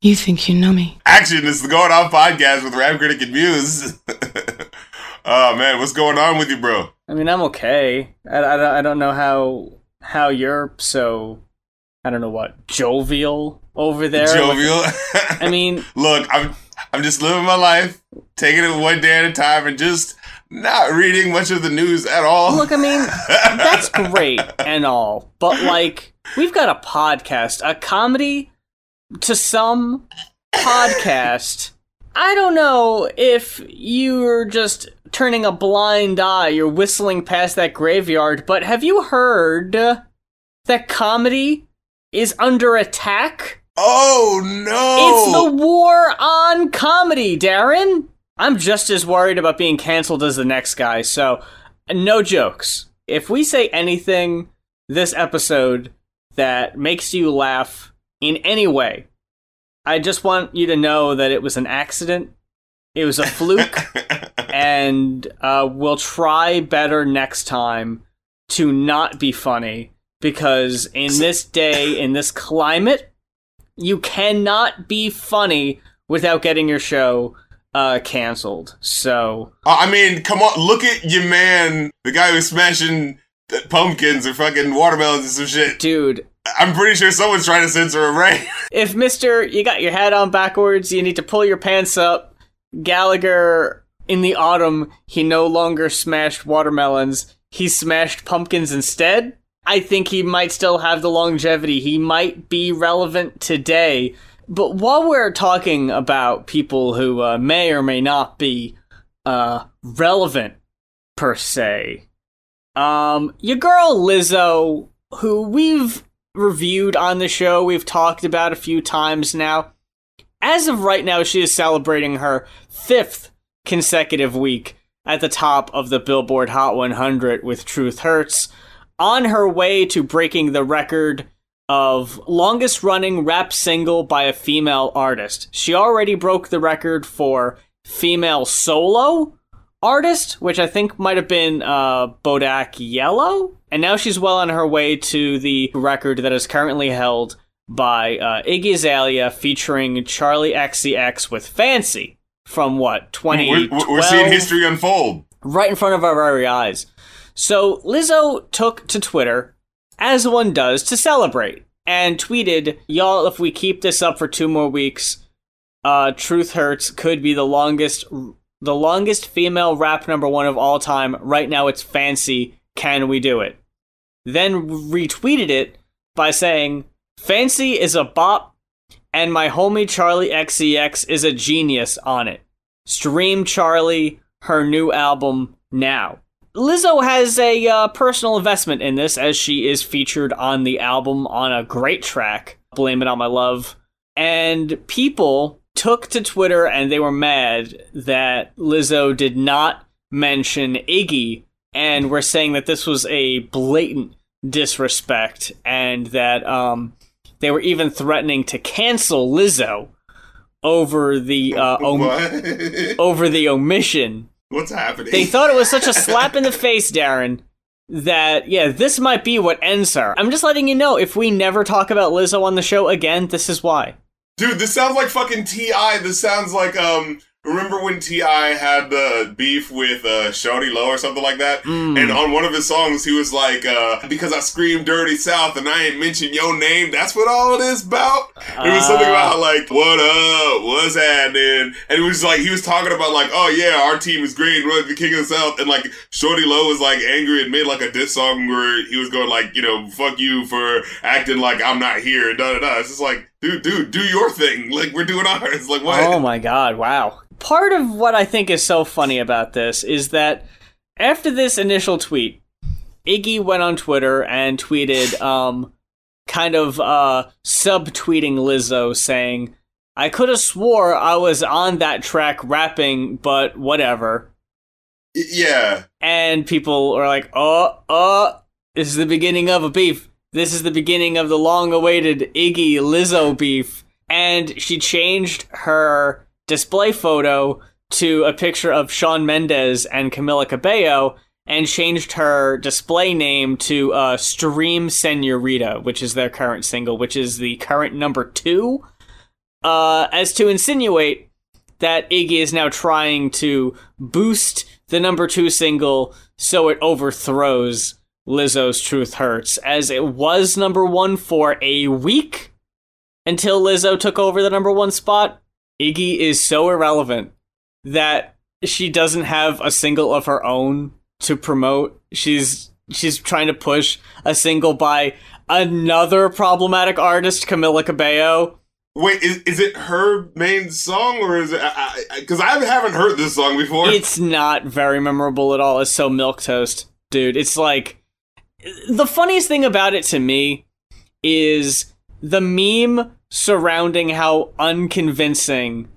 You think you know me? Action this is the Going On podcast with Rap Critic and Muse. oh man, what's going on with you, bro? I mean, I'm okay. I, I, don't- I don't know how how you're so I don't know what jovial over there. Like, Jovial. I mean, look, I'm I'm just living my life, taking it one day at a time, and just not reading much of the news at all. look, I mean, that's great and all, but like we've got a podcast, a comedy to some podcast. I don't know if you're just turning a blind eye, you're whistling past that graveyard, but have you heard that comedy is under attack? oh no! It's the war on comedy, Darren. I'm just as worried about being canceled as the next guy, so no jokes. If we say anything this episode that makes you laugh in any way, I just want you to know that it was an accident. It was a fluke, and uh, we'll try better next time to not be funny because in this day, in this climate, you cannot be funny without getting your show uh, canceled. So I mean, come on, look at your man, the guy who's smashing pumpkins or fucking watermelons and some shit. dude I'm pretty sure someone's trying to censor him, right? if mister you got your hat on backwards you need to pull your pants up. Gallagher in the autumn he no longer smashed watermelons. He smashed pumpkins instead. I think he might still have the longevity. He might be relevant today. But while we're talking about people who uh, may or may not be uh, relevant per se um, your girl Lizzo, who we've reviewed on the show, we've talked about a few times now. As of right now, she is celebrating her fifth consecutive week at the top of the Billboard Hot 100 with Truth Hurts, on her way to breaking the record of longest running rap single by a female artist. She already broke the record for female solo artist, which I think might have been uh, Bodak Yellow. And now she's well on her way to the record that is currently held by uh, Iggy Azalea featuring Charli XCX with Fancy from what, 2012? We're, we're seeing history unfold. right in front of our very eyes. So Lizzo took to Twitter, as one does, to celebrate and tweeted, "Y'all, if we keep this up for two more weeks, uh, Truth Hurts could be the longest, the longest female rap number one of all time. Right now, it's Fancy. Can we do it?" Then retweeted it by saying, "Fancy is a bop." And my homie Charli XCX is a genius on it. Stream Charli, her new album now. Lizzo has a uh, personal investment in this as she is featured on the album on a great track, Blame It On My Love. And people took to Twitter and they were mad that Lizzo did not mention Iggy and were saying that this was a blatant disrespect and that um, they were even threatening to cancel Lizzo over the uh, om- over the omission What's happening? they thought it was such a slap in the face, Darren, that, yeah, this might be what ends her. I'm just letting you know if we never talk about Lizzo on the show again, this is why. Dude, this sounds like fucking T.I. This sounds like, um, remember when T.I. had the beef with, uh, Shawty Lo or something like that? Mm. And on one of his songs, he was like, uh, because I screamed Dirty South and I ain't mentioned your name, that's what all it is about? It was something about, like, what up, what's happening? And it was like, he was talking about, like, oh yeah, our team is great, we're the king of the South. And, like, Shawty Lo was, like, angry and made, like, a diss song where he was going, like, you know, fuck you for acting like I'm not here, da da da. It's just like, dude, dude, do your thing. Like, we're doing ours. Like, what? Oh my god, wow. Part of what I think is so funny about this is that after this initial tweet, Iggy went on Twitter and tweeted, um, kind of uh, subtweeting Lizzo saying, I could have swore I was on that track rapping, but whatever. Yeah. and people are like, "Oh, oh, this is the beginning of a beef. This is the beginning of the long-awaited Iggy Lizzo beef." And she changed her display photo to a picture of Shawn Mendes and Camila Cabello, and changed her display name to uh, Stream Senorita, which is their current single, which is the current number two uh, as to insinuate that Iggy is now trying to boost the number two single so it overthrows Lizzo's Truth Hurts, as it was number one for a week until Lizzo took over the number one spot. Iggy is so irrelevant that she doesn't have a single of her own to promote. She's she's trying to push a single by another problematic artist, Camila Cabello. Wait, is, is it her main song or is it? Because I, I, I, haven't heard this song before. It's not very memorable at all. It's so milk toast, dude. It's like the funniest thing about it to me is the meme surrounding how unconvincing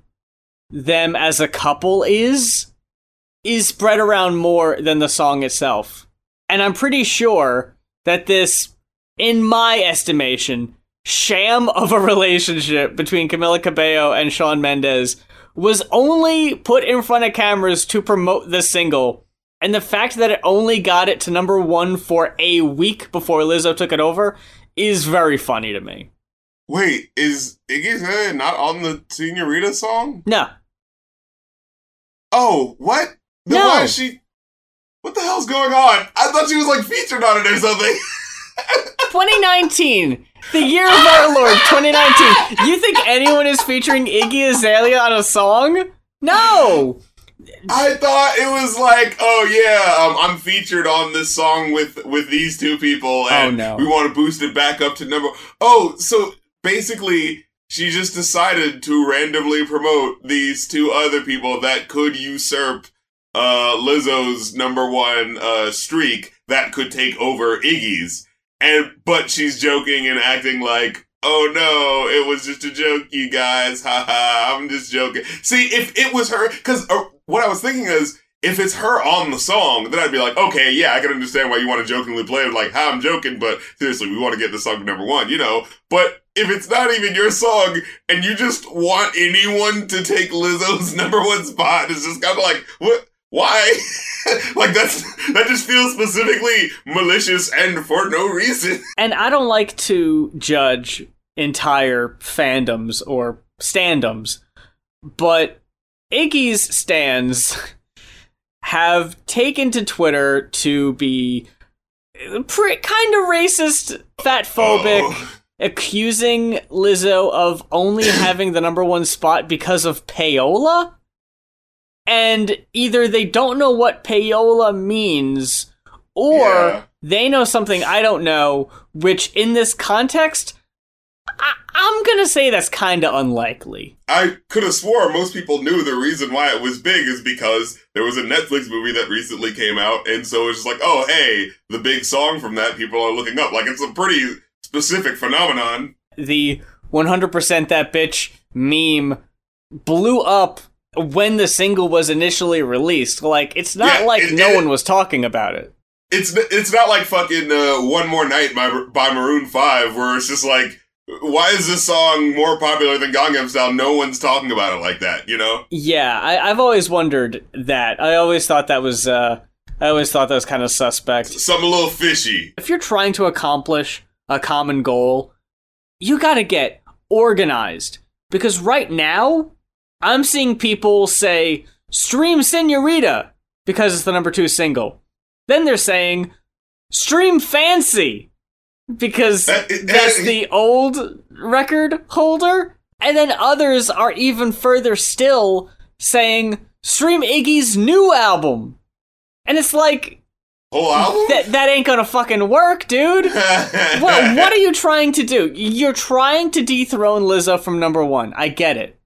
them as a couple is is spread around more than the song itself. And I'm pretty sure that this, in my estimation, sham of a relationship between Camila Cabello and Shawn Mendes was only put in front of cameras to promote the single. And the fact that it only got it to number one for a week before Lizzo took it over is very funny to me. Wait, is Iggy Azalea not on the Senorita song? No. Oh, what? Then no. why is she? What the hell's going on? I thought she was like featured on it or something. 2019, the year of our Lord, 2019. You think anyone is featuring Iggy Azalea on a song? No. I thought it was like, oh yeah, um, I'm featured on this song with with these two people, oh, and oh, no. we want to boost it back up to number. Oh, so basically, she just decided to randomly promote these two other people that could usurp uh, Lizzo's number one uh, streak that could take over Iggy's. And but she's joking and acting like, oh no, it was just a joke, you guys. Ha ha, I'm just joking. See, if it was her, because uh, what I was thinking is, if it's her on the song, then I'd be like, okay, yeah, I can understand why you want to jokingly play it, like, I'm joking, but seriously, we want to get the song to number one, you know? But if it's not even your song and you just want anyone to take Lizzo's number one spot, it's just kind of like, what? Why? like that's that just feels specifically malicious and for no reason. And I don't like to judge entire fandoms or standums, but Iggy's stands have taken to Twitter to be pre- kind of racist, fat phobic. Oh accusing Lizzo of only having the number one spot because of payola and either they don't know what payola means or yeah. they know something I don't know, which in this context, I- am gonna say that's kind of unlikely. I could have swore most people knew the reason why it was big is because there was a Netflix movie that recently came out, and so it's just like, oh, hey, the big song from that people are looking up. Like, it's a pretty specific phenomenon. The 100% that bitch meme blew up when the single was initially released. Like, it's not yeah, like it, no it, one was talking about it. It's it's not like fucking uh, "One More Night" by by Maroon Five, where it's just like, why is this song more popular than Gangnam Style? No one's talking about it like that, you know? Yeah, I, have always wondered that. I always thought that was. Uh, I always thought that was kind of suspect. Something a little fishy. If you're trying to accomplish a common goal, you got to get organized because right now I'm seeing people say, stream Senorita because it's the number two single. Then they're saying, stream Fancy because that's the old record holder. And then others are even further still saying, stream Iggy's new album. And it's like, Whole album? That that ain't gonna fucking work, dude. well, what are you trying to do? You're trying to dethrone Lizzo from number one. I get it.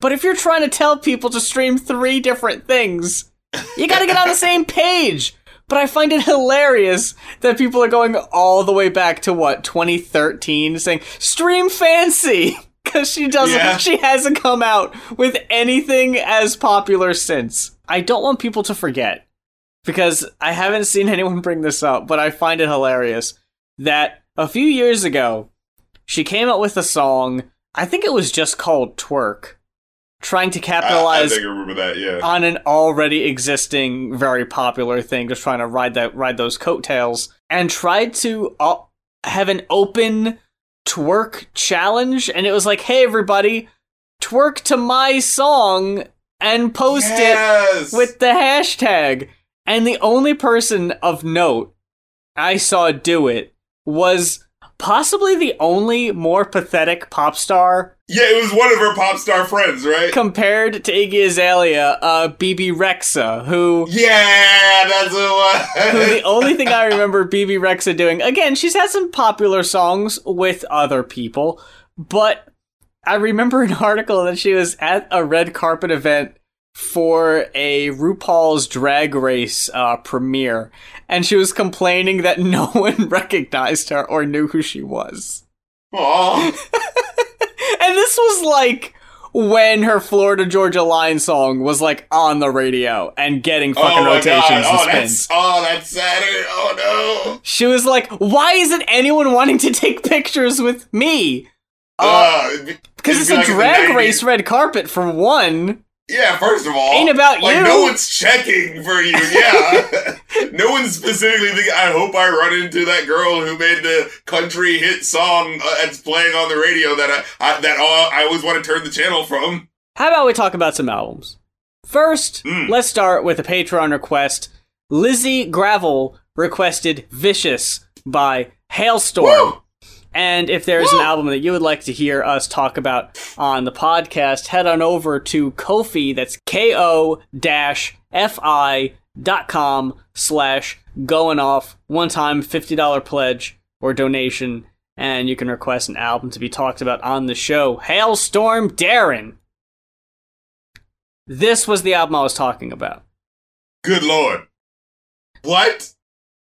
But if you're trying to tell people to stream three different things, you gotta get on the same page. But I find it hilarious that people are going all the way back to what 2013, saying stream fancy because she doesn't, yeah. she hasn't come out with anything as popular since. I don't want people to forget because I haven't seen anyone bring this up, but I find it hilarious that a few years ago she came out with a song. I think it was just called Twerk trying to capitalize I, I remember that, yeah. on an already existing very popular thing, just trying to ride that ride those coattails, and tried to uh, have an open twerk challenge. And it was like, hey everybody, twerk to my song and post Yes. it with the hashtag. And the only person of note I saw do it was possibly the only more pathetic pop star yeah, it was one of her pop star friends, right? compared to Iggy Azalea, uh, Bebe Rexha, who yeah, that's the who one. the only thing I remember Bebe Rexha doing, again, she's had some popular songs with other people, but I remember an article that she was at a red carpet event for a RuPaul's Drag Race uh, premiere, and she was complaining that no one recognized her or knew who she was. Aw. And this was like when her Florida Georgia Line song was like on the radio and getting fucking oh rotations God. and Oh, spins. that's oh, that's Saturday. Oh no. She was like, "Why isn't anyone wanting to take pictures with me?" Uh, Uh, Because it'd it's a like drag race red carpet for one. Yeah, first of all, Ain't about you. like, you. No one's checking for you. Yeah, no one's specifically thinking. I hope I run into that girl who made the country hit song uh, that's playing on the radio that I, I that all, I always want to turn the channel from. How about we talk about some albums? First, Mm. let's start with a Patreon request. Lizzie Gravel requested Vicious by Halestorm. Woo! And if there's an album that you would like to hear us talk about on the podcast, head on over to Ko-fi, that's ko-fi dot com slash going off, one time $50 pledge or donation, and you can request an album to be talked about on the show. Halestorm Darren. This was the album I was talking about. Good lord, what?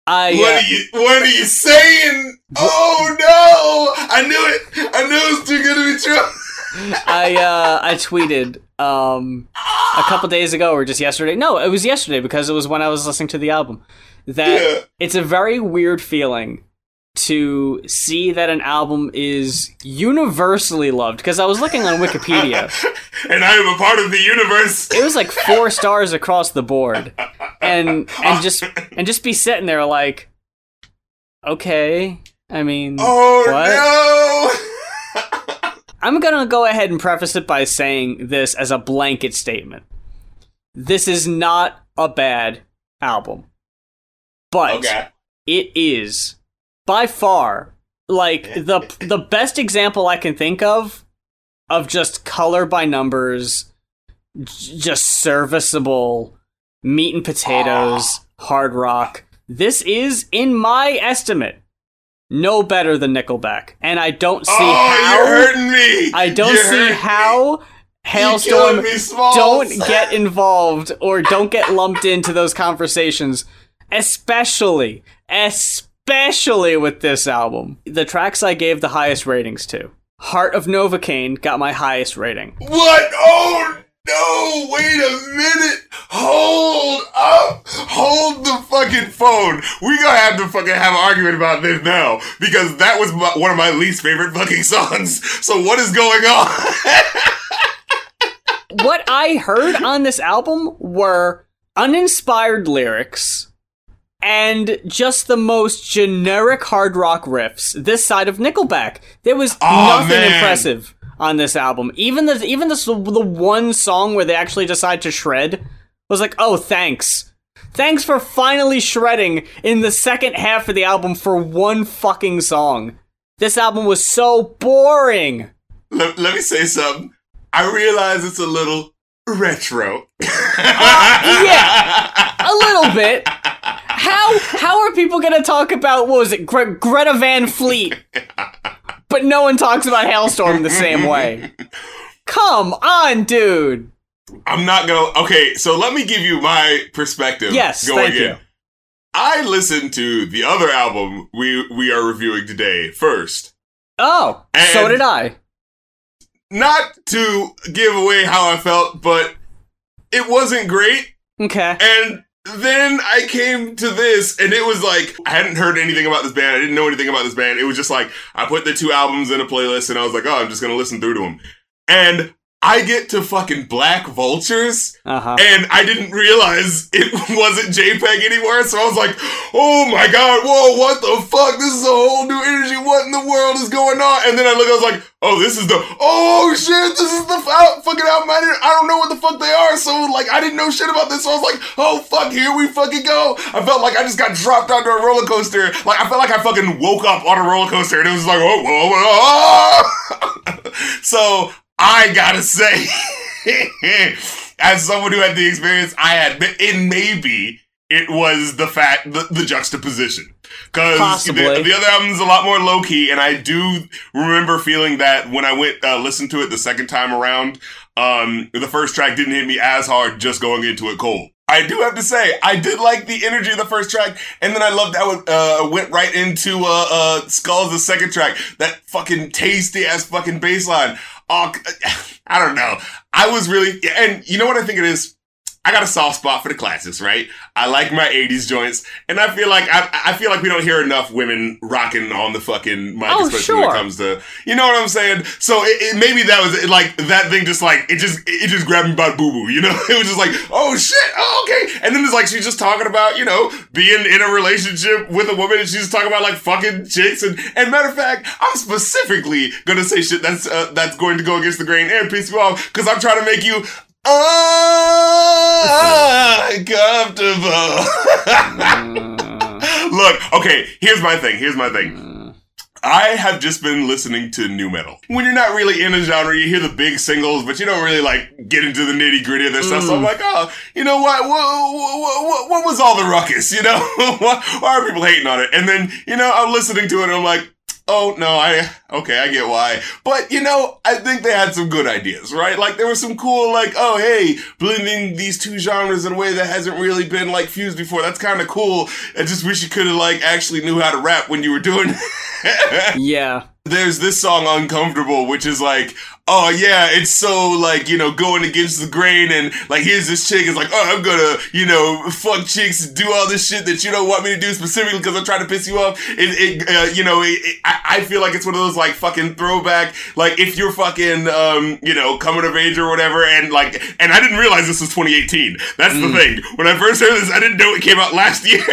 I what uh, are you? What are you saying? Oh no! I knew it. I knew it was too good to be true. I uh, I tweeted um a couple days ago or just yesterday. No, it was yesterday because it was when I was listening to the album. That Yeah. it's a very weird feeling to see that an album is universally loved because I was looking on Wikipedia. and I am a part of the universe. It was like 4 stars across the board. And and just and just be sitting there like okay, I mean Oh what? no! I'm gonna go ahead and preface it by saying this as a blanket statement. This is not a bad album. But okay. it is by far like the the best example I can think of of just color by numbers just serviceable meat and potatoes ah. hard rock. This is in my estimate no better than Nickelback. And I don't see oh, how you're hurting me. I don't You're see how Halestorm don't get involved or don't get lumped into those conversations, especially, especially with this album. The tracks I gave the highest ratings to. Heart of Novocaine got my highest rating. What? Oh no! Wait a minute! Hold up! Hold the fucking phone! We gonna have to fucking have an argument about this now because that was my, one of my least favorite fucking songs. So what is going on? What I heard on this album were uninspired lyrics and just the most generic hard rock riffs this side of Nickelback. There was Aw, nothing man. impressive on this album. Even the even the the one song where they actually decide to shred was like, "Oh, thanks." Thanks for finally shredding in the second half of the album for one fucking song. This album was so boring. let, let me say something. I realize it's a little retro. Uh, yeah. A little bit. How how are people gonna talk about what was it Gre- Greta Van Fleet, but no one talks about Halestorm the same way? Come on, dude. I'm not gonna. Okay, so let me give you my perspective. Yes, going thank in. you. I listened to the other album we we are reviewing today first. Oh, so did I. Not to give away how I felt, but it wasn't great. Okay. And then I came to this, and it was like I hadn't heard anything about this band. I didn't know anything about this band. It was just like I put the two albums in a playlist, and I was like, oh, I'm just gonna listen through to them. And I get to fucking Black Vultures, Uh-huh. and I didn't realize it wasn't JPEG anymore. So I was like, "Oh my god, whoa, what the fuck? This is a whole new energy. What in the world is going on?" And then I look, I was like, "Oh, this is the oh shit, this is the f- fucking didn't, I don't know what the fuck they are. So like, I didn't know shit about this. So I was like, oh fuck, here we fucking go. I felt like I just got dropped onto a roller coaster. Like I felt like I fucking woke up on a roller coaster, and it was like, oh, whoa, whoa, whoa. so I gotta say, as someone who had the experience I had, it maybe it was the fact, the, the juxtaposition. Because the, the other album's a lot more low key, and I do remember feeling that when I went uh, listen to it the second time around, um, the first track didn't hit me as hard just going into it cold. I do have to say, I did like the energy of the first track, and then I loved how it uh, went right into uh, uh, Skulls, the second track. That fucking tasty ass fucking bass line. Oh, I don't know. I was really, and you know what I think it is? I got a soft spot for the classics, right? I like my '80s joints, and I feel like I, I feel like we don't hear enough women rocking on the fucking mic, Oh, especially when sure. it comes to, you know what I'm saying? So it, it, maybe that was it, like that thing, just like it just it just grabbed me by the boo boo, you know? It was just like, oh shit, oh, okay. And then it's like she's just talking about, you know, being in a relationship with a woman, and she's talking about like fucking chicks, and and matter of fact, I'm specifically gonna say shit that's uh, that's going to go against the grain and piss you off because I'm trying to make you Ah, uncomfortable. Look, okay, here's my thing. Here's my thing. I have just been listening to nu metal. When you're not really in a genre, you hear the big singles, but you don't really like get into the nitty gritty of their stuff. So I'm mm. like, oh, you know what? What, what, what, what was all the ruckus? You know, why, why are people hating on it? And then you know, I'm listening to it, and I'm like. Oh no, I okay, I get why. But you know, I think they had some good ideas, right? Like there was some cool like, oh hey, blending these two genres in a way that hasn't really been like fused before. That's kind of cool. I just wish you could have like actually knew how to rap when you were doing yeah. There's this song uncomfortable which is like oh yeah it's so like you know going against the grain and like here's this chick is like oh i'm gonna you know fuck chicks do all this shit that you don't want me to do specifically because i'm trying to piss you off. It, it uh, you know it, it, I, I feel like it's one of those like fucking throwback like if you're fucking um you know coming of age or whatever and like and i didn't realize this was 2018 that's the thing. When i first heard this i didn't know it came out last year.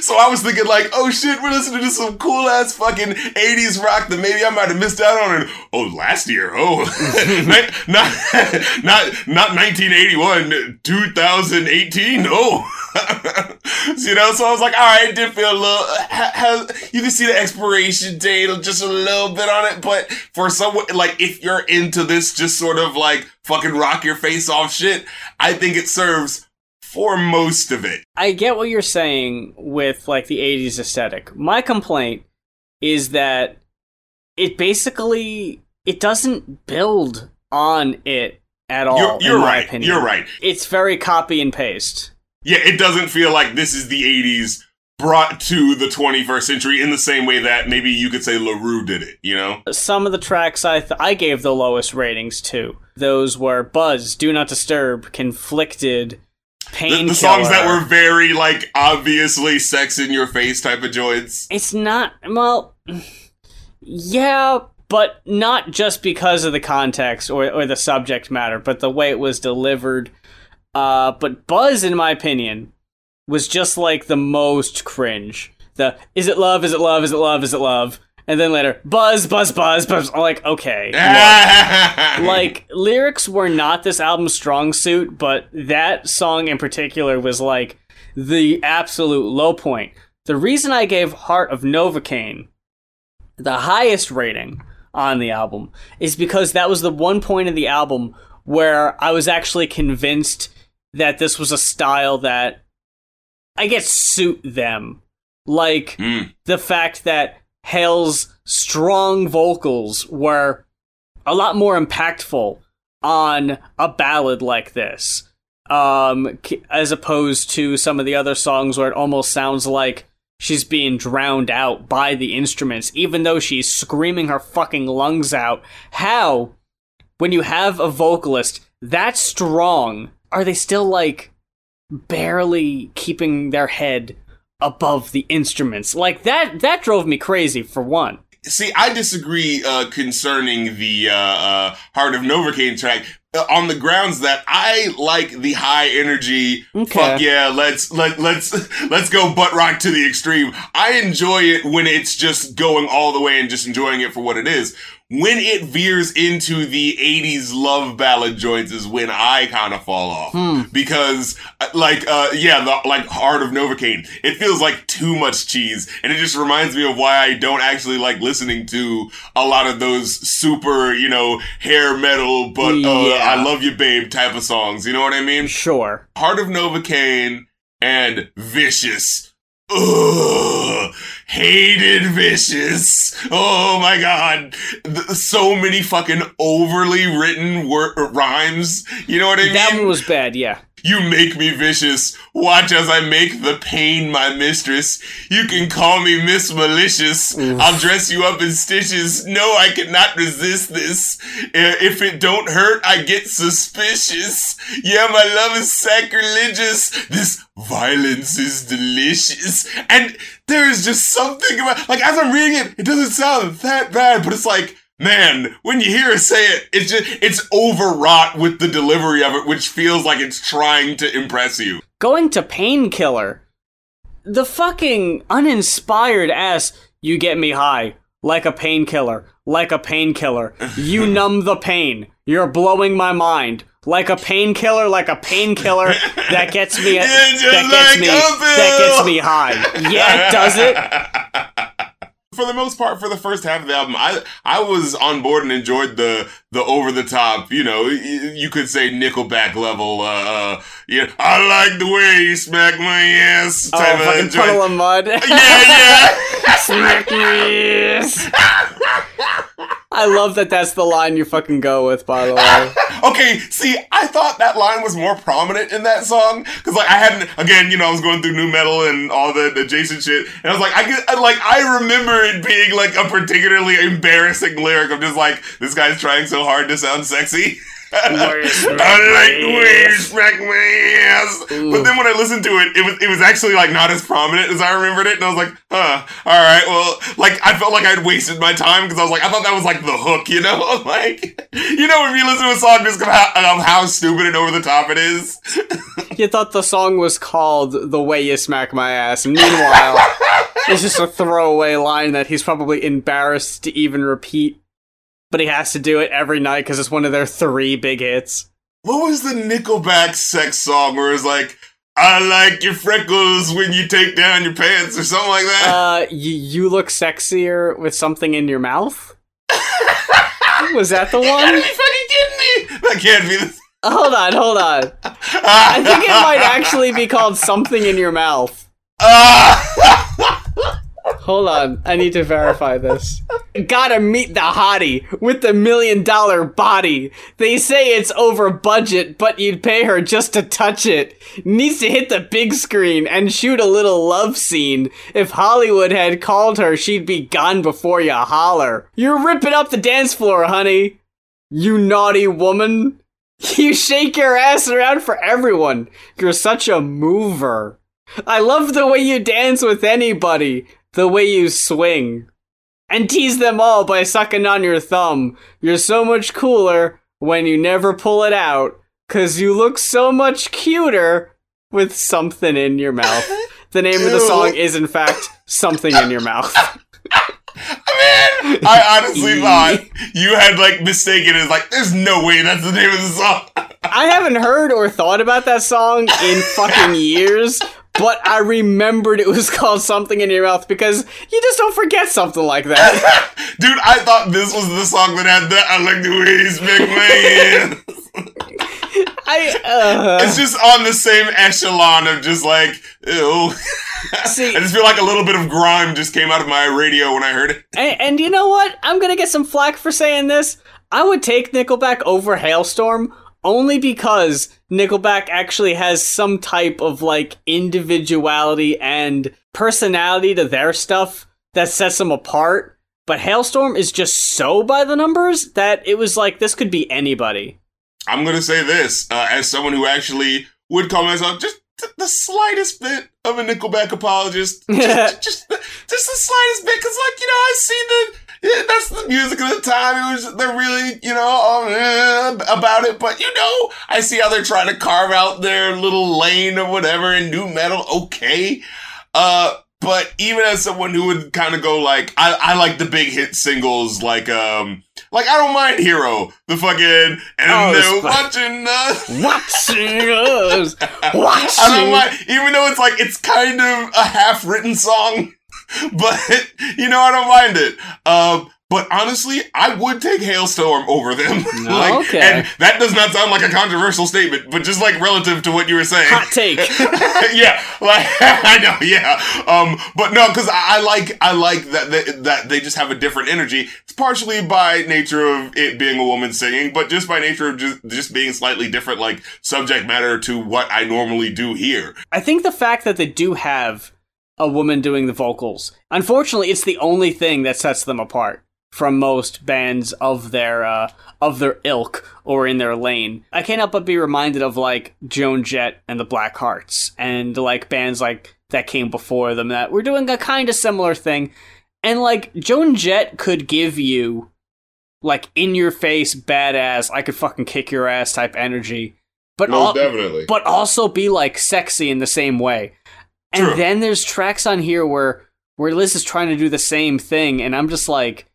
So i was thinking like oh shit we're listening to some cool ass fucking 80s rock that maybe i might have missed out on it. oh last year oh not not not not 1981 2018 oh you know so i was like all right did feel a little ha, ha, you can see the expiration date just a little bit on it but for someone like if you're into this just sort of like fucking rock your face off shit i think it serves for most of it I get what you're saying with like the 80s aesthetic. My complaint is that it basically it doesn't build on it at all. you're, you're in my right opinion. you're right It's very copy and paste. Yeah, it doesn't feel like this is the 80s brought to the 21st century in the same way that maybe you could say La Roux did it, you know? Some of the tracks I th- I gave the lowest ratings to. Those were Buzz, Do Not Disturb, Conflicted, The, the songs that were very, like, obviously sex in your face type of joints. It's not well yeah, but not just because of the context or, or the subject matter, but the way it was delivered. Uh, but Buzz, in my opinion, was just like the most cringe. The is it love, is it love, is it love, is it love? And then later, buzz, buzz, buzz, buzz. I'm like, okay. like lyrics were not this album's strong suit, but that song in particular was like the absolute low point. The reason I gave Heart of Novocaine the highest rating on the album is because that was the one point in the album where I was actually convinced that this was a style that I guess suit them. Like Mm. the fact that Hale's strong vocals were a lot more impactful on a ballad like this um as opposed to some of the other songs where it almost sounds like she's being drowned out by the instruments even though she's screaming her fucking lungs out. How? When you have a vocalist that strong are they still like barely keeping their head above the instruments? Like that that drove me crazy for one. See, I disagree uh, concerning the uh, uh, Heart of Novocaine track on the grounds that I like the high energy. Okay. Fuck yeah, let's let let's let's go butt rock to the extreme. I enjoy it when it's just going all the way and just enjoying it for what it is. When it veers into the 80s love ballad joints is when I kind of fall off. Hmm. Because, uh, like, uh, yeah, the, like, Heart of Novocaine, it feels like too much cheese. And it just reminds me of why I don't actually like listening to a lot of those super, you know, hair metal, but, uh, Yeah. I love you, babe type of songs. You know what I mean? Sure. Heart of Novocaine and Vicious. Ugh, hated Vicious. Oh my god. Th- so many fucking overly written wor- rhymes. You know what I mean? That one was bad, yeah. You make me vicious. Watch as I make the pain my mistress. You can call me Miss Malicious. I'll dress you up in stitches. No, I cannot resist this. If it don't hurt, I get suspicious. Yeah, my love is sacrilegious. This violence is delicious. And there is just something about, like, as I'm reading it, it doesn't sound that bad, but it's like, Man, when you hear her say it, it's just it's overwrought with the delivery of it, which feels like it's trying to impress you. Going to Painkiller. The fucking uninspired ass, you get me high. Like a painkiller. Like a painkiller. You numb the pain. You're blowing my mind. Like a painkiller, like a painkiller that gets me that gets like me a that gets me high. Yeah, it does it? For the most part, for the first half of the album, I I was on board and enjoyed the the over the top, you know, you could say Nickelback level. Uh, uh, yeah, I like the way you smack my ass. Oh, type of fucking of mud. Yeah, yeah. Smack me. I love that that's the line you fucking go with, by the way. Okay, see, I thought that line was more prominent in that song because, like, I hadn't. Again, you know, I was going through nu metal and all the adjacent shit, and I was like, I get, I, like, I remember it being like a particularly embarrassing lyric of just like this guy's trying so hard to sound sexy. I like the way you smack my ass. But then when I listened to it, it was it was actually like not as prominent as I remembered it, and I was like, huh, all right, well, like I felt like I'd wasted my time because I was like, I thought that was like the hook, you know, like you know, if you listen to a song just of how, of how stupid and over the top it is. You thought the song was called The Way You Smack My Ass. Meanwhile, it's just a throwaway line that he's probably embarrassed to even repeat. But he has to do it every night because it's one of their three big hits. What was the Nickelback sex song where it's like, I like your freckles when you take down your pants or something like that? Uh, you, you look sexier with something in your mouth? Was that the you gotta one? be fucking kidding me! That can't be the. Hold on, hold on. I think it might actually be called Something in Your Mouth. Hold on, I need to verify this. Gotta meet the hottie with the million dollar body. They say it's over budget, but you'd pay her just to touch it. Needs to hit the big screen and shoot a little love scene. If Hollywood had called her, she'd be gone before you holler. You're ripping up the dance floor, honey. You naughty woman. You shake your ass around for everyone. You're such a mover. I love the way you dance with anybody, the way you swing. And tease them all by sucking on your thumb. You're so much cooler when you never pull it out, cause you look so much cuter with something in your mouth. The name of the song is, in fact, Something in Your Mouth. Man, I honestly thought you had like mistaken it like, there's no way that's the name of the song. I haven't heard or thought about that song in fucking years, but I remembered it was called Something in Your Mouth because you just don't forget something like that. Dude, I thought this was the song that had that. I like the way smack my ass. I, uh. It's just on the same echelon of just like, ew. See- I just feel like a little bit of grime just came out of my radio when I heard it. And, and you know what? I'm gonna get some flack for saying this. I would take Nickelback over Halestorm only because Nickelback actually has some type of like individuality and personality to their stuff that sets them apart. But Halestorm is just so by the numbers that it was like this could be anybody. I'm gonna say this uh, as someone who actually would call myself just th- the slightest bit of a Nickelback apologist. Just, just, just the slightest bit, because like you know, I see the that's the music of the time. It was they're really you know uh, about it, but you know I see how they're trying to carve out their little lane or whatever in nu metal. Okay, uh, but even as someone who would kind of go like, I, I like the big hit singles like um like I don't mind Hero, the fucking and Oh, they're watching us. Watching us. I don't Watching. mind, even though it's like it's kind of a half written song, but you know I don't mind it. Um, but honestly, I would take Halestorm over them. like, Okay. and that does not sound like a controversial statement, but just like relative to what you were saying. Hot take. yeah, like I know, yeah. Um, but no, because I, I like I like that, that that they just have a different energy. It's partially by nature of it being a woman singing, but just by nature of just just being slightly different, like subject matter to what I normally do here. I think the fact that they do have a woman doing the vocals, unfortunately, it's the only thing that sets them apart from most bands of their uh, of their ilk or in their lane. I can't help but be reminded of like Joan Jett and the Black Hearts and like bands like that came before them that were doing a kind of similar thing. And like Joan Jett could give you like in your face badass, I could fucking kick your ass type energy. But all, definitely. but also be like sexy in the same way. And True. then there's tracks on here where where Liz is trying to do the same thing, and I'm just like,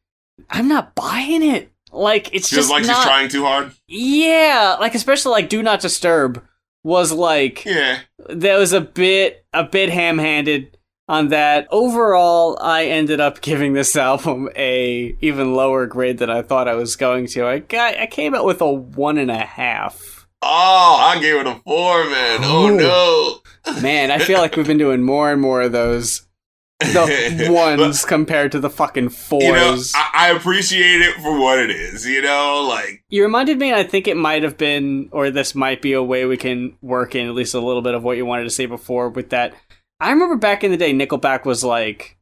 I'm not buying it. Like it's Feels just like not. she's trying too hard. Yeah, like especially like Do Not Disturb was like Yeah. there was a bit a bit ham-handed on that. Overall, I ended up giving this album a even lower grade than I thought I was going to. I got I came out with a one and a half. Oh, I gave it a four, man. Oh Ooh. no. Man, I feel like we've been doing more and more of those. The ones compared to the fucking fours. You know, I, I appreciate it for what it is. You know, like you reminded me, I think it might have been, or this might be a way we can work in at least a little bit of what you wanted to say before with that. I remember back in the day, Nickelback was like,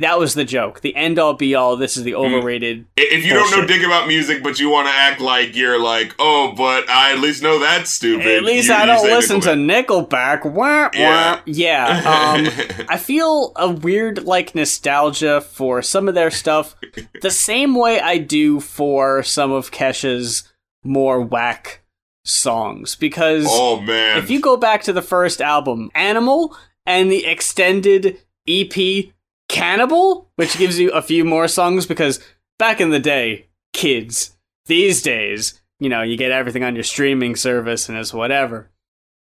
that was the joke. The end all be all, this is the overrated. i- if you don't know dick about music, but you want to act like you're like, oh, but I at least know that's stupid. At least you- I don't say listen to Nickelback. Nickelback. Wah, Yeah. wah. Yeah. Um, I feel a weird like nostalgia for some of their stuff, the same way I do for some of Kesha's more whack songs. Because oh man, if you go back to the first album, Animal, and the extended EP Cannibal, which gives you a few more songs, because back in the day, kids, these days, you know, you get everything on your streaming service and it's whatever.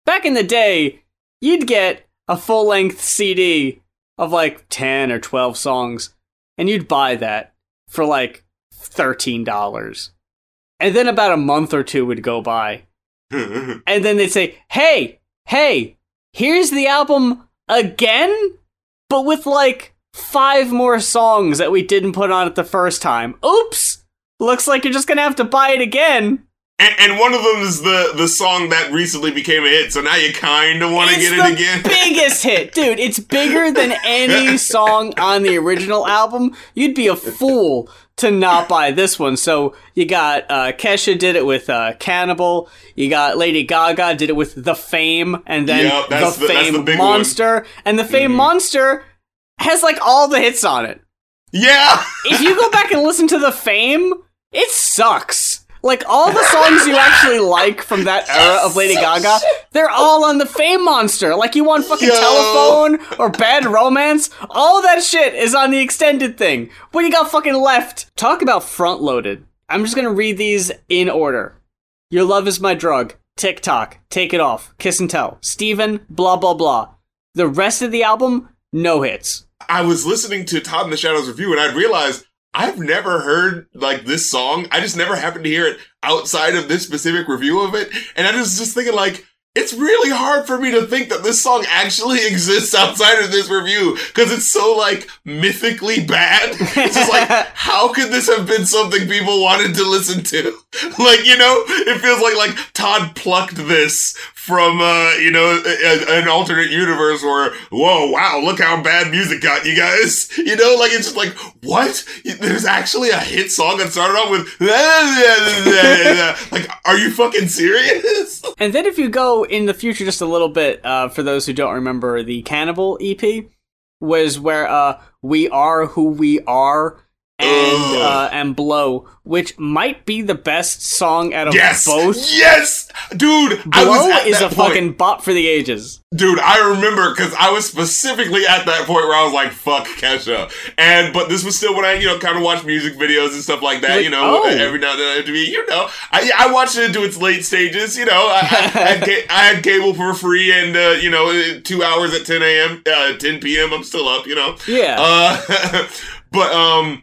Back in the day, you'd get a full length CD of like 10 or 12 songs, and you'd buy that for like $13. And then about a month or two would go by, and then they'd say, "Hey, hey, here's the album again, but with like five more songs that we didn't put on it the first time. Oops! Looks like you're just gonna have to buy it again." and, and one of them is the the song that recently became a hit. So now you kind of want to It's get the it again. biggest hit, dude. It's bigger than any song on the original album. You'd be a fool to not buy this one. So you got uh, Kesha did it with uh, Cannibal. You got Lady Gaga did it with The Fame, and then Yep, The the- Fame the big one. Monster, and The Fame Mhm. Monster has like all the hits on it. yeah. If you go back and listen to The Fame, it sucks. Like all the songs you actually like from that era of Lady Gaga, they're all on the Fame Monster. Like you want fucking Yo. telephone or Bad Romance, all that shit is on the extended thing. What you got fucking left? Talk about front loaded. I'm just gonna read these in order. Your love is my drug. TikTok. Take it off. Kiss and tell. Stephen. Blah blah blah. The rest of the album, no hits. I was listening to Todd in the Shadows review and I realized I've never heard like this song. I just never happened to hear it outside of this specific review of it. And I was just thinking like, it's really hard for me to think that this song actually exists outside of this review because it's so like mythically bad. It's just like, how could this have been something people wanted to listen to? like, you know, it feels like like Todd plucked this from uh, you know, a, an alternate universe where, whoa, wow, look how bad music got you guys. You know, like it's just like, what? There's actually a hit song that started off with like, are you fucking serious? And then if you go in the future just a little bit, uh, for those who don't remember, the Cannibal EP was where uh, "We Are Who We Are" and uh, and Blow, which might be the best song out of Yes, both. yes, dude. I was Blow is a point. fucking bop for the ages. Dude, I remember because I was specifically at that point where I was like, "Fuck Kesha," and but this was still when I, you know, kind of watched music videos and stuff like that. Like, you know, oh. every now and then, to me, you know, I, I watched it into its late stages. You know, I, I, I had cable for free, and uh, you know, two hours at 10 a.m., uh, 10 p.m. I'm still up. You know, Yeah. uh, but um.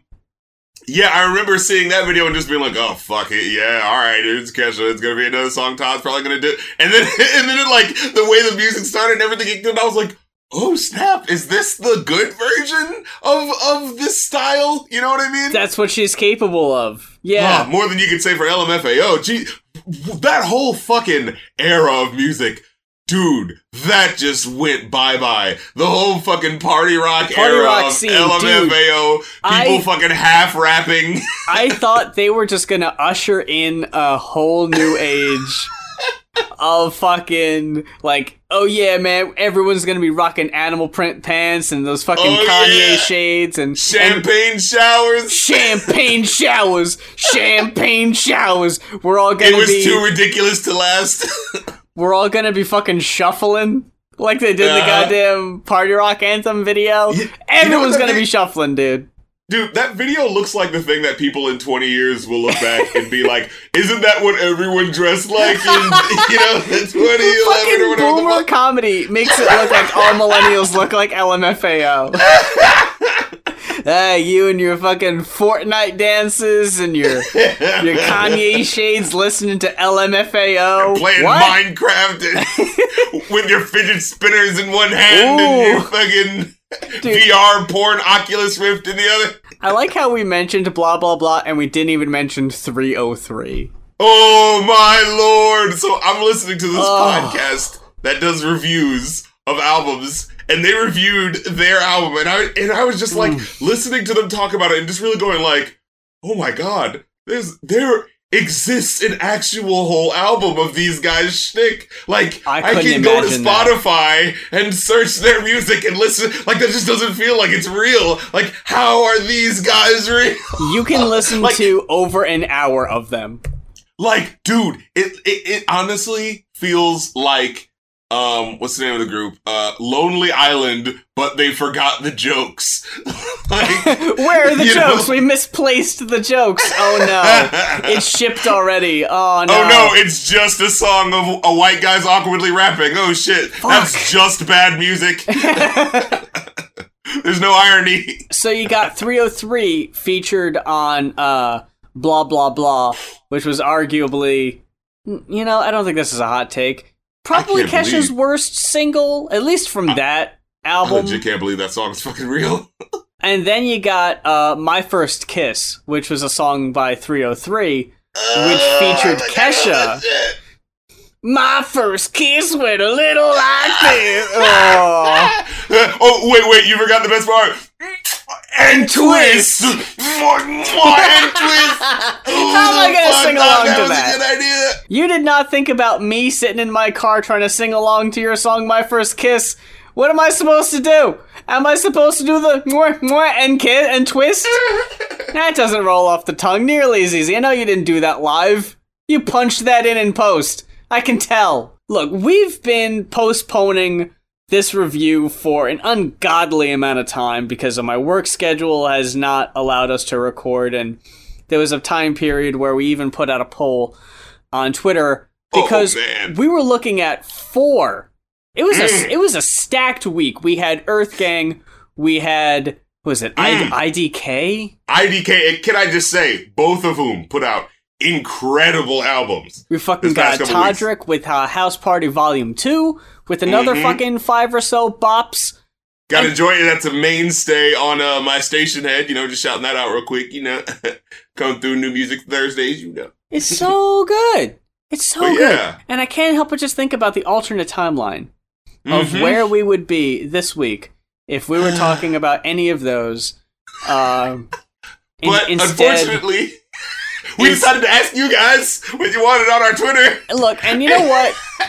Yeah, I remember seeing that video and just being like, "Oh fuck it, yeah, all right, it's Kesha. It's gonna be another song. Todd's probably gonna do." And then, and then, it, like the way the music started and everything kicked in, I was like, "Oh snap! Is this the good version of of this style?" You know what I mean? That's what she's capable of. Yeah. Ah, more than you could say for LMFAO. Gee, that whole fucking era of music. Dude, that just went bye bye. The whole fucking party rock Party era rock of scene, LMFAO. People I- fucking half rapping. I thought they were just gonna usher in a whole new age of fucking like, oh yeah, man, everyone's gonna be rocking animal print pants and those fucking Oh, Kanye yeah. shades and and Champagne showers. champagne showers, champagne showers. We're all gonna It was be, too ridiculous to last. we're all gonna be fucking shuffling. Like they did the Uh-huh. goddamn party rock anthem video. You- you know gonna be shuffling, dude. Dude, that video looks like the thing that people in 20 years will look back and be like, isn't that what everyone dressed like in, you know, 2011 or whatever the boomer comedy makes it look like all millennials look like LMFAO. Ah, you and your fucking Fortnite dances and your your Kanye shades listening to LMFAO. Playing what? Minecraft and- with your fidget spinners in one hand and your Ooh. fucking Dude. VR porn Oculus Rift in the other. I like how we mentioned blah blah blah and we didn't even mention 303. Oh my lord! So I'm listening to this Oh. podcast that does reviews of albums, and they reviewed their album, and I and I was just like listening to them talk about it, and just really going like, "Oh my god, there's there exists an actual whole album of these guys' shtick. Like I I, can go to imagine that. Spotify and search their music and listen. Like that just doesn't feel like it's real. Like how are these guys real? You can listen Like- to over an hour of them. Like, dude, it, it it honestly feels like um what's the name of the group? Uh Lonely Island, but they forgot the jokes. like Where are the jokes? know? We misplaced the jokes. Oh no. it's shipped already. Oh no. Oh no, it's just a song of a white guy's awkwardly rapping. Oh shit. That's just bad music. There's no irony. So you got 3OH!3 featured on uh blah blah blah, which was arguably you know, I don't think this is a hot take. Probably I Kesha's believe- worst single, at least from that I album. legit can't believe that song is fucking real. And then you got uh My First Kiss, which was a song by 3OH!3. Which featured Oh, Kesha. My first kiss went a little like this. Oh. oh wait, wait, you forgot the best part. And twist, and twist. How am I gonna sing along that to that? a good idea. You did not think about me sitting in my car trying to sing along to your song My First Kiss. What am I supposed to do? Am I supposed to do the mwah, mwah, and kid and twist? that doesn't roll off the tongue nearly as easy. I know you didn't do that live. You punched that in in post. I can tell. Look, we've been postponing this review for an ungodly amount of time because of my work schedule has not allowed us to record and there was a time period where we even put out a poll on Twitter Oh, because man. we were looking at four. It was a it was a stacked week. We had Earth Gang, we had what was it Mm. I, IDK? IDK, can I just say, both of whom put out incredible albums. We fucking got couple weeks. Todrick with uh, House Party Volume Two with another Mhm. fucking five or so bops. Gotta enjoy it. That's a mainstay on uh, my Stationhead. You know, just shouting that out real quick. You know, come through new music Thursdays. You know, It's so good. It's so But good. yeah. And I can't help but just think about the alternate timeline of Mhm. where we would be this week if we were talking about any of those. Um, in- But instead, unfortunately, we decided to ask you guys what you wanted on our Twitter. look, and you know what?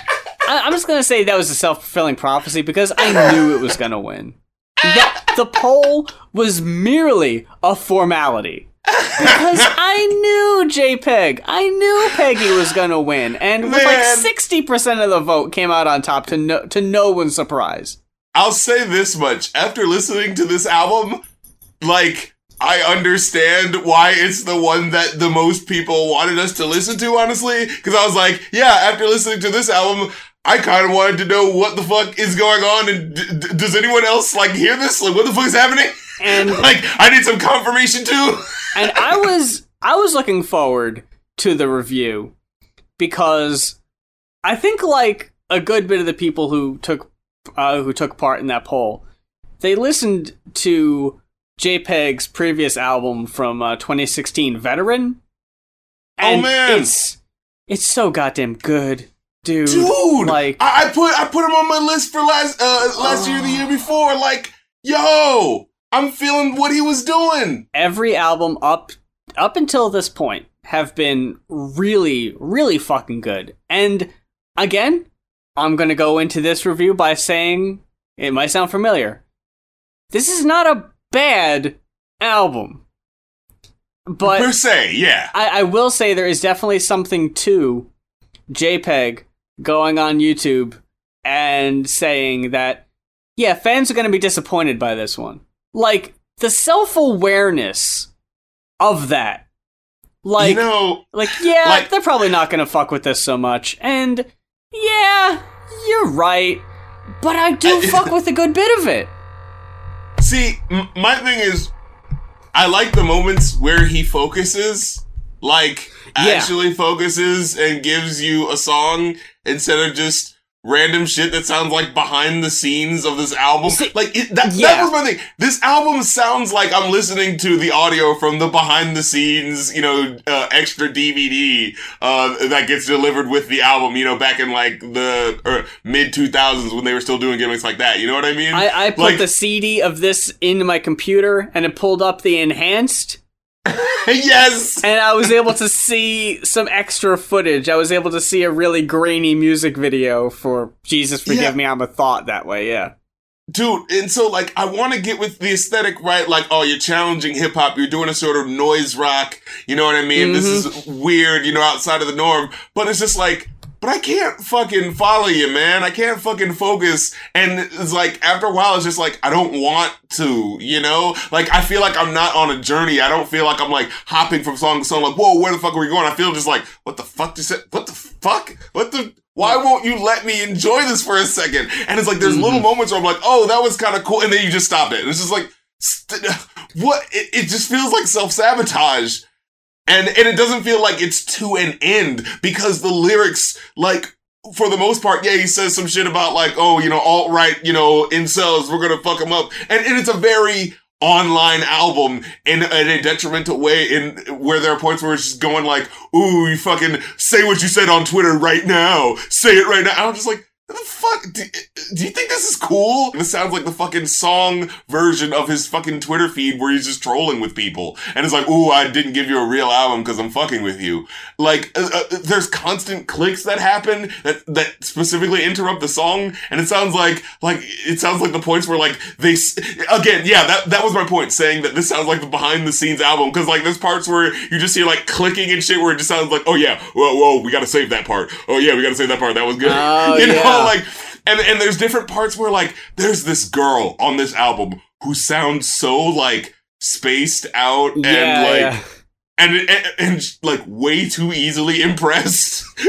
I, I'm just gonna say that was a self fulfilling prophecy because I knew it was gonna win. that the poll was merely a formality. Because I knew JPEG. I knew Peggy was gonna win. And with like sixty percent of the vote came out on top to no to no one's surprise. I'll say this much. After listening to this album, like, I understand why it's the one that the most people wanted us to listen to, honestly. Because I was like, yeah, after listening to this album, I kind of wanted to know what the fuck is going on, and d- d- does anyone else like hear this? Like, what the fuck is happening? And like, I need some confirmation too. and I was I was looking forward to the review because I think like a good bit of the people who took uh, who took part in that poll, they listened to JPEG's previous album from uh, 2016, Veteran. And Oh, man. it's it's so goddamn good, dude. Dude, like I, I put I put him on my list for last uh last year, the year before. Like, yo, I'm feeling what he was doing. every album up up until this point have been really really fucking good and again i'm going to go into this review by saying it might sound familiar this is not a bad album but per se, yeah. I, I will say there is definitely something to JPEG going on YouTube and saying that, yeah, fans are going to be disappointed by this one. Like, the self awareness of that. Like, you know, like, yeah, like- they're probably not going to fuck with this so much. And, yeah, you're right. But I do fuck with a good bit of it. See, m- my thing is, I like the moments where he focuses, like Yeah. actually focuses and gives you a song instead of just random shit that sounds like behind the scenes of this album. See, like it, that, that was my thing. This album sounds like I'm listening to the audio from the behind the scenes, you know, uh, extra DVD uh, that gets delivered with the album. You know, back in like the mid 2000s when they were still doing gimmicks like that. You know what I mean? I, I put Like- the CD of this into my computer and it pulled up the enhanced. yes. and I was able to see some extra footage. I was able to see a really grainy music video for Jesus Forgive Yeah. Me, I'm a Thot that way, yeah. Dude, and so like I want to get with the aesthetic right, like oh you're challenging hip hop, you're doing a sort of noise rock, you know what I mean? This is mm-hmm. weird, you know, outside of the norm, but it's just like, but I can't fucking follow you, man. I can't fucking focus, and it's like after a while, it's just like I don't want to, you know? Like I feel like I'm not on a journey. I don't feel like I'm like hopping from song to song, like whoa, where the fuck are we going? I feel just like what the fuck just what the fuck, what the. Why won't you let me enjoy this for a second? And it's like there's little mm-hmm. moments where I'm like, oh, that was kind of cool, and then you just stop it. And it's just like, st- what? It, it just feels like self sabotage, and and it doesn't feel like it's to an end because the lyrics, like for the most part, yeah, he says some shit about like, oh, you know, alt right, you know, incels, we're gonna fuck them up, and, and it's a very online album in, in a detrimental way in where there are points where it's just going like ooh you fucking say what you said on twitter right now. Say it right now. I'm just like the fuck? Do, do you think this is cool? This sounds like the fucking song version of his fucking twitter feed where he's just trolling with people. And it's like ooh i didn't give you a real album because i'm fucking with you. Like uh, uh, there's constant clicks that happen that that specifically interrupt the song. And it sounds like like it sounds like the points where like they again yeah that that was my point saying that this sounds like the behind the scenes album. Because like there's parts where you just hear like clicking and shit where it just sounds like oh yeah whoa whoa we gotta save that part. Oh yeah we gotta save that part. That was good. Oh, you know? yeah. Like and and there's different parts where like there's this girl on this album who sounds so like spaced out and Yeah, like yeah. And, and and like way too easily impressed.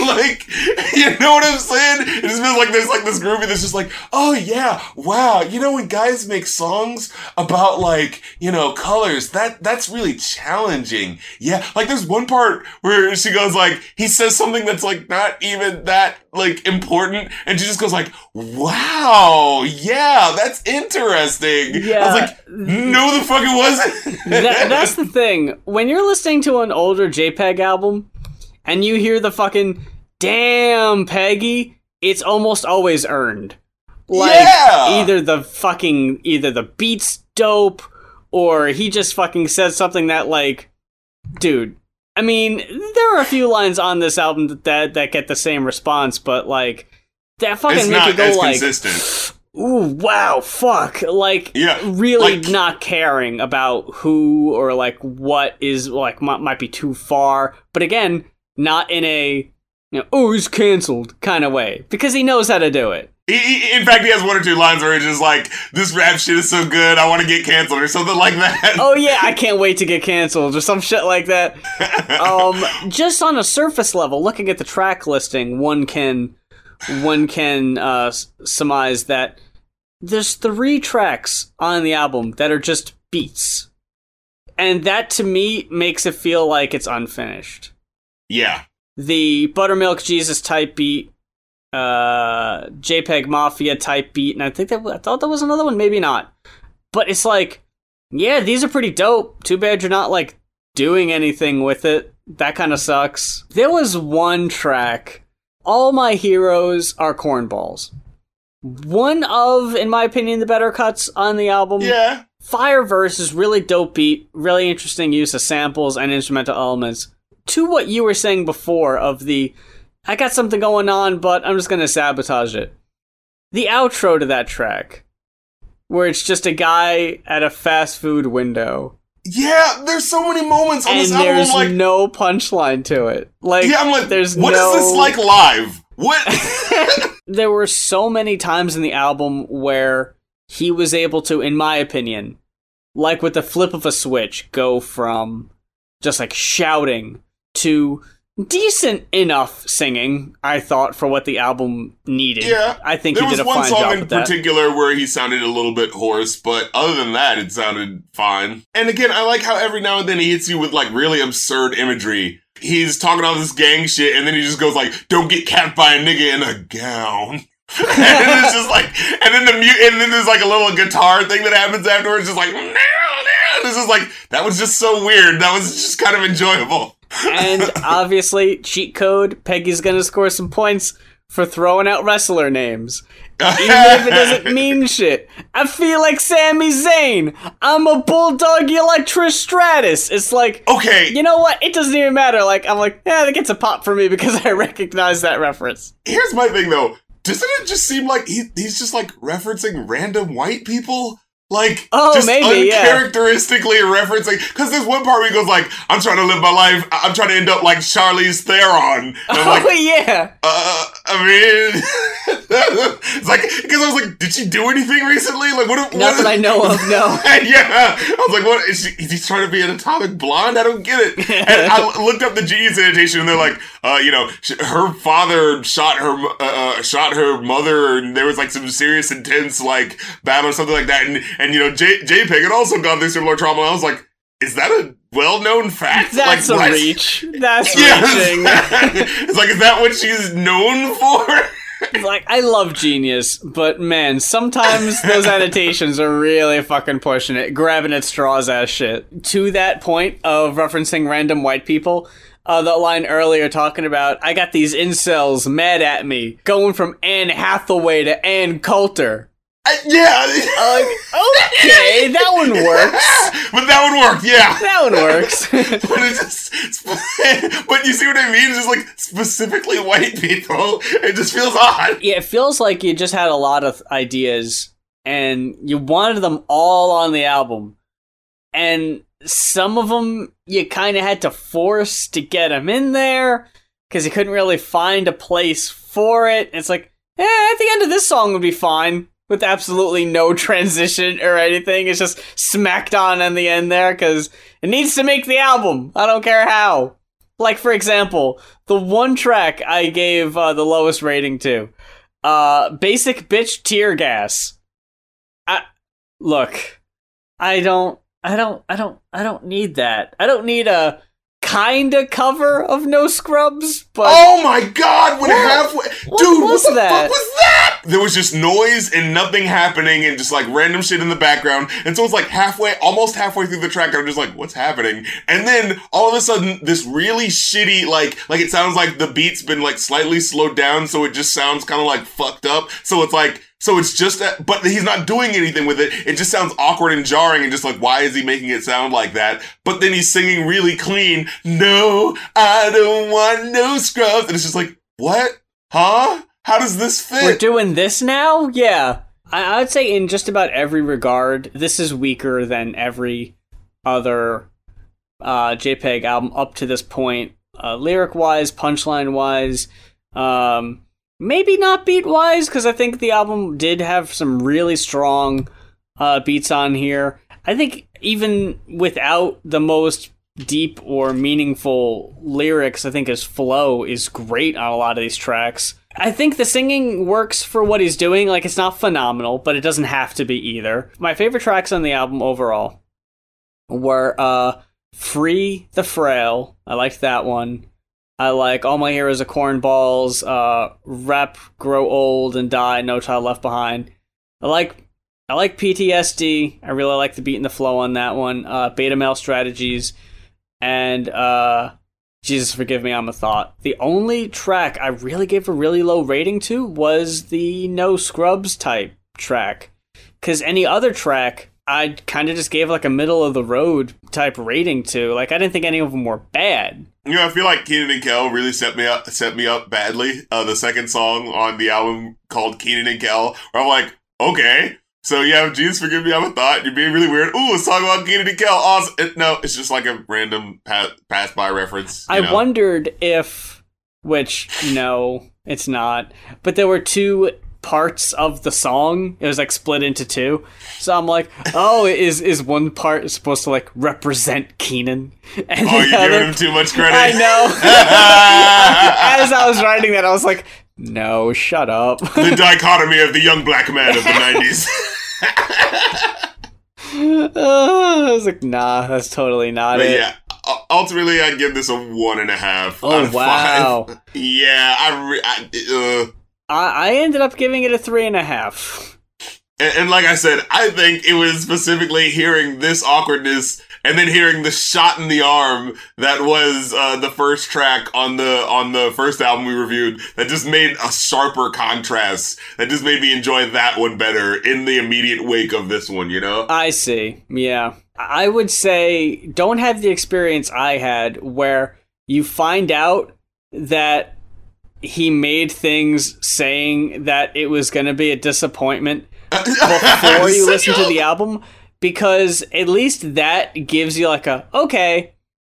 like, you know what I'm saying? It just feels like there's like this groupie that's just like, oh yeah, wow. You know when guys make songs about like you know colors, that that's really challenging. Yeah, like there's one part where she goes like, he says something that's like not even that like important, and she just goes like, wow, yeah, that's interesting. I Yeah. was like, no, the fuck it wasn't. that, that's the thing. When you're listening to an older JPEG album and you hear the fucking damn Peggy, it's almost always earned. Like Yeah! either the fucking either the beat's dope or he just fucking says something that like dude, I mean, there are a few lines on this album that that, that get the same response, but like that fucking it's make not you go as like consistent. Ooh, wow, fuck. Like, Yeah, really like- not caring about who or like what is like might, might be too far. But again, not in a you know, oh, he's canceled kind of way because he knows how to do it. He, he- in fact, he has one or two lines where he's just like, "This rap shit is so good, I want to get canceled" or something like that. Oh yeah, I can't wait to get canceled or some shit like that. Um, just on a surface level, looking at the track listing, one can one can uh, surmise that there's three tracks on the album that are just beats, and that to me makes it feel like it's unfinished. yeah, The Buttermilk Jesus type beat, uh, JPEG Mafia type beat, and I think that I thought that was another one, maybe not. But it's like, yeah, these are pretty dope. Too bad you're not like doing anything with it. That kind of sucks. There was one track. All my heroes are cornballs. One of, in my opinion, the better cuts on the album. yeah. Fireverse is really dope beat, really interesting use of samples and instrumental elements. To what you were saying before of the, I got something going on, but I'm just gonna sabotage it. The outro to that track, where it's just a guy at a fast food window, Yeah, there's so many moments on and this album. there's like, no punchline to it. Like, yeah, I'm like, there's what is no... this like live? What? there were so many times in the album where he was able to, in my opinion, like with the flip of a switch, go from just like shouting to decent enough singing. I thought for what the album needed. Yeah, I think there he was did a one song in with that. particular where he sounded a little bit hoarse, but other than that, it sounded fine. And again, I like how every now and then he hits you with like really absurd imagery. He's talking all this gang shit, and then he just goes like, "Don't get capped by a nigga in a gown." and it's just like, and then the mute, and then there's like a little guitar thing that happens afterwards, just like, "No, no." This is like that was just so weird. That was just kind of enjoyable. and obviously, cheat code. Peggy's gonna score some points for throwing out wrestler names. Even if it doesn't mean shit. I feel like Sami Zayn. I'm a bulldog, you like Trish Stratus. It's like, okay, you know what? It doesn't even matter. Like, I'm like, yeah, that gets a pop for me because I recognize that reference. Here's my thing though. Doesn't it just seem like he, he's just like referencing random white people? Like, Oh, just maybe, yeah. uncharacteristically referencing. Because there's one part where he goes like, "I'm trying to live my life. I'm trying to end up like Charlize Theron." And I'm like, oh, yeah. uh, I mean, it's like because I was like, "Did she do anything recently?" Like, what? Not what that I know of, no. yeah, I was like, "What is, she, is he trying to be an atomic blonde?" I don't get it. And I looked up the genius annotation, and they're like, "Uh, you know, sh- her father shot her, uh, uh, shot her mother, and there was like some serious, intense like battle or something like that." And and you know, J- JPEG had also gone through similar trauma. And I was like, "Is that a well-known fact?" That's like, a what? reach. That's Yeah, reaching. it's like, is that what she's known for? like, I love Genius, but man, sometimes those annotations are really fucking pushing it, grabbing at straws ass shit. To that point of referencing random white people, uh, the line earlier talking about, I got these incels mad at me, going from Anne Hathaway to Ann Coulter. I, yeah. Like, okay, that one works. but that one work, yeah. That one works. but it just, but you see what I mean? It's just like specifically white people. It just feels odd. yeah, it feels like you just had a lot of ideas and you wanted them all on the album. And some of them you kind of had to force to get them in there because you couldn't really find a place for it. It's like, eh, at the end of this song would be fine with absolutely no transition or anything. It's just smacked on in the end there because it needs to make the album. I don't care how. Like, for example, the one track I gave uh, the lowest rating to uh, Basic Bitch Tear Gas. I, look, I don't, I don't, I don't, I don't need that. I don't need a kinda cover of No Scrubs, but Oh my god, when What? halfway. What Dude, was what the that? fuck was that? There was just noise and nothing happening and just like random shit in the background. And so it's like halfway, almost halfway through the track, and I'm just like, what's happening? And then all of a sudden, this really shitty, like, like it sounds like the beat's been like slightly slowed down, so it just sounds kind of like fucked up. So it's like, so it's just that, but he's not doing anything with it. It just sounds awkward and jarring and just like, why is he making it sound like that? But then he's singing really clean. No, I don't want no scrubs. And it's just like, what? Huh? How does this fit? we're doing this now? Yeah. I, I'd say in just about every regard, this is weaker than every other uh, JPEG album up to this point. Uh, lyric wise, punchline wise, um, maybe not beat wise, because I think the album did have some really strong uh, beats on here. I think even without the most deep or meaningful lyrics, I think his flow is great on a lot of these tracks. I think the singing works for what he's doing. Like, it's not phenomenal, but it doesn't have to be either. My favorite tracks on the album overall were uh, Free the Frail. I liked that one. I like All My Heroes Are Cornballs, uh, Rep, Grow Old and Die, No Child Left Behind. I like I like PTSD. I really like the beat and the flow on that one. Uh, Beta Male Strategies and uh, Jesus Forgive Me, I'm a Thot. The only track I really gave a really low rating to was the No Scrubs type track. Because any other track, I kind of just gave like a middle of the road type rating to. Like I didn't think any of them were bad. You know, I feel like Kenan and Kel really set me up set me up badly. Uh, the second song on the album called Kenan and Kel, where I'm like, okay. So you have Jesus forgive me, I'm a thot. You're being really weird. Ooh, a song about Kenan and Kel. Awesome. It, no, it's just like a random pa- pass by reference. I know? wondered if, which no, it's not, but there were two parts of the song. It was like split into two. So I'm like, oh, is is one part supposed to like represent Kenan? And oh, you're other, giving him too much credit. I know. As I was writing that, I was like, no, shut up. the dichotomy of the young black man of the '90s. uh, I was like, nah, that's totally not but it. Yeah, ultimately, I'd give this a one and a half. Oh wow! Five. Yeah, I, re- I, uh, I, I ended up giving it a three and a half. And, and, like I said, I think it was specifically hearing this awkwardness and then hearing the shot in the arm that was uh, the first track on the on the first album we reviewed that just made a sharper contrast that just made me enjoy that one better in the immediate wake of this one you know? I see. Yeah. I would say don't have the experience i had where you find out that he made things saying that it was going to be a disappointment before you listen to the album because at least that gives you like a okay,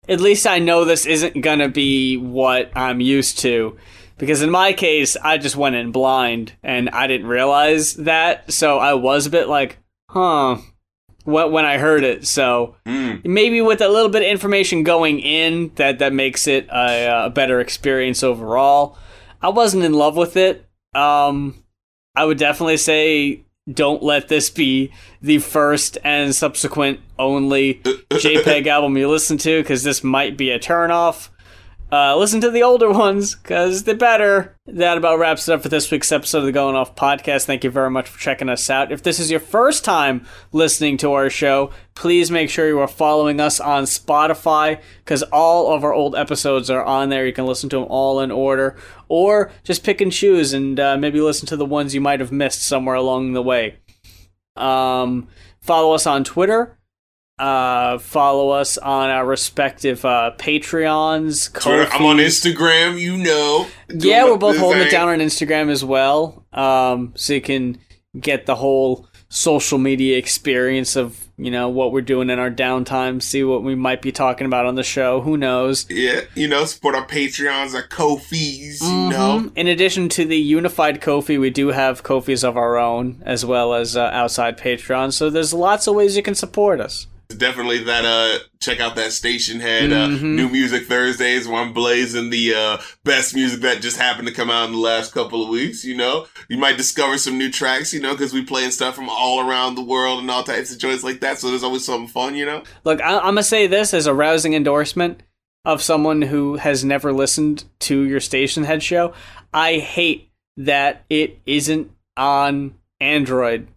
at least I know this isn't gonna be what I'm used to. Because in my case, I just went in blind and I didn't realize that, so I was a bit like, huh, what when I heard it. So mm. maybe with a little bit of information going in, that that makes it a, a better experience overall. I wasn't in love with it. Um, I would definitely say don't let this be the first and subsequent only JPEG album you listen to because this might be a turnoff. Uh, listen to the older ones because they're better. That about wraps it up for this week's episode of the Going Off podcast. Thank you very much for checking us out. If this is your first time listening to our show, please make sure you are following us on Spotify because all of our old episodes are on there. You can listen to them all in order or just pick and choose and uh, maybe listen to the ones you might have missed somewhere along the way. Um, follow us on Twitter uh, follow us on our respective uh, Patreons. Twitter, I'm on Instagram, you know. Yeah, we're both holding thing. it down on Instagram as well. Um, so you can get the whole social media experience of you know what we're doing in our downtime see what we might be talking about on the show who knows yeah you know support our patreons our Ko-fis you mm-hmm. know in addition to the unified Ko-fi we do have Ko-fis of our own as well as uh, outside patreons so there's lots of ways you can support us definitely that uh check out that Stationhead uh mm-hmm. new music thursdays where i'm blazing the uh best music that just happened to come out in the last couple of weeks you know? You might discover some new tracks you know because we playing stuff from all around the world and all types of joints like that so there's always something fun you know? Look I- i'm gonna say this as a rousing endorsement of someone who has never listened to your Stationhead show. I hate that it isn't on android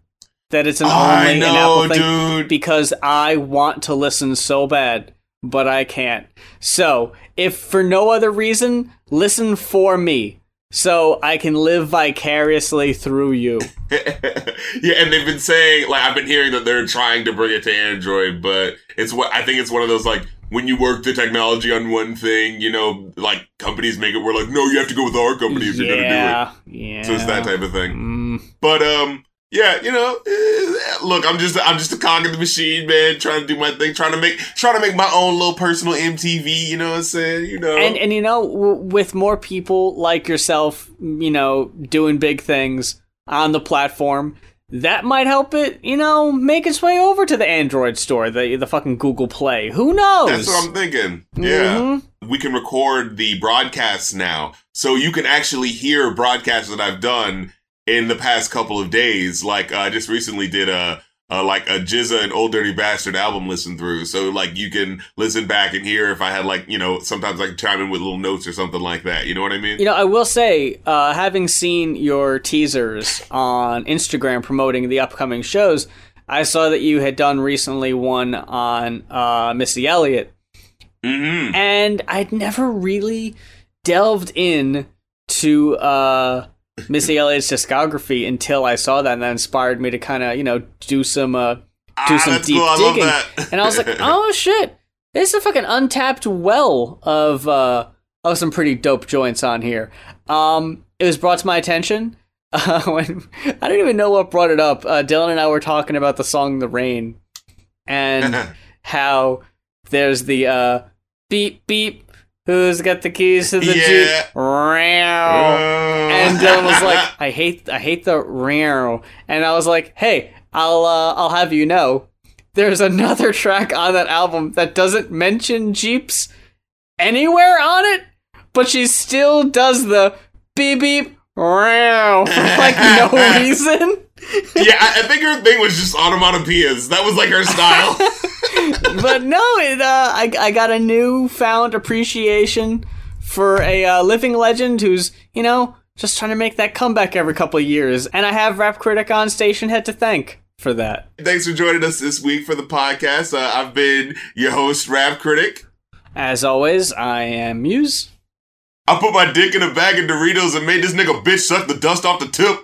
that it's an only know, an Apple thing dude. because I want to listen so bad, but I can't. So, if for no other reason, listen for me. So I can live vicariously through you. yeah, and they've been saying like I've been hearing that they're trying to bring it to Android, but it's what I think it's one of those like when you work the technology on one thing, you know, like companies make it where like, no, you have to go with our company if yeah, you're gonna do it. Yeah. So it's that type of thing. Mm. But um yeah, you know, eh, look, I'm just I'm just a cog in the machine, man, trying to do my thing, trying to make trying to make my own little personal MTV. You know what I'm saying? You know, And and you know, w- with more people like yourself, you know, doing big things on the platform, that might help it, you know, make its way over to the Android store, the the fucking Google Play. Who knows? that's what I'm thinking. Yeah, Mhm. we can record the broadcasts now, so you can actually hear broadcasts that I've done in the past couple of days. Like uh, I just recently did a. Uh, like a GZA and Old Dirty Bastard album listen through. So like you can listen back and hear if I had like, you know, sometimes I can chime in with little notes or something like that. You know what I mean? You know, I will say, uh, having seen your teasers on Instagram promoting the upcoming shows, I saw that you had done recently one on uh, Missy Elliott, Mm-hmm. and I'd never really delved in to uh, Missy Elliott's discography until I saw that, and that inspired me to kind of, you know, do some uh, do some deep Ah, I digging. and I was like, oh shit, there's a fucking untapped well of uh of some pretty dope joints on here. Um, it was brought to my attention uh, when I don't even know what brought it up. Uh, Dylan and I were talking about the song "The Rain" and how there's the uh beep beep. Who's got the keys to the Yeah. jeep? Meow. And Dylan was like, "I hate, I hate the meow." And I was like, "Hey, I'll, uh, I'll have you know, there's another track on that album that doesn't mention Jeeps anywhere on it, but she still does the beep beep meow for like no reason." yeah, I, I think her thing was just onomatopoeias. That was like her style. But no, it, uh, I, I got a newfound appreciation for a uh, living legend who's, you know, just trying to make that comeback every couple of years. And I have Rap Critic on Stationhead to thank for that. Thanks for joining us this week for the podcast. Uh, I've been your host, Rap Critic. As always, I am Muse. I put my dick in a bag of Doritos and made this nigga bitch suck the dust off the tip.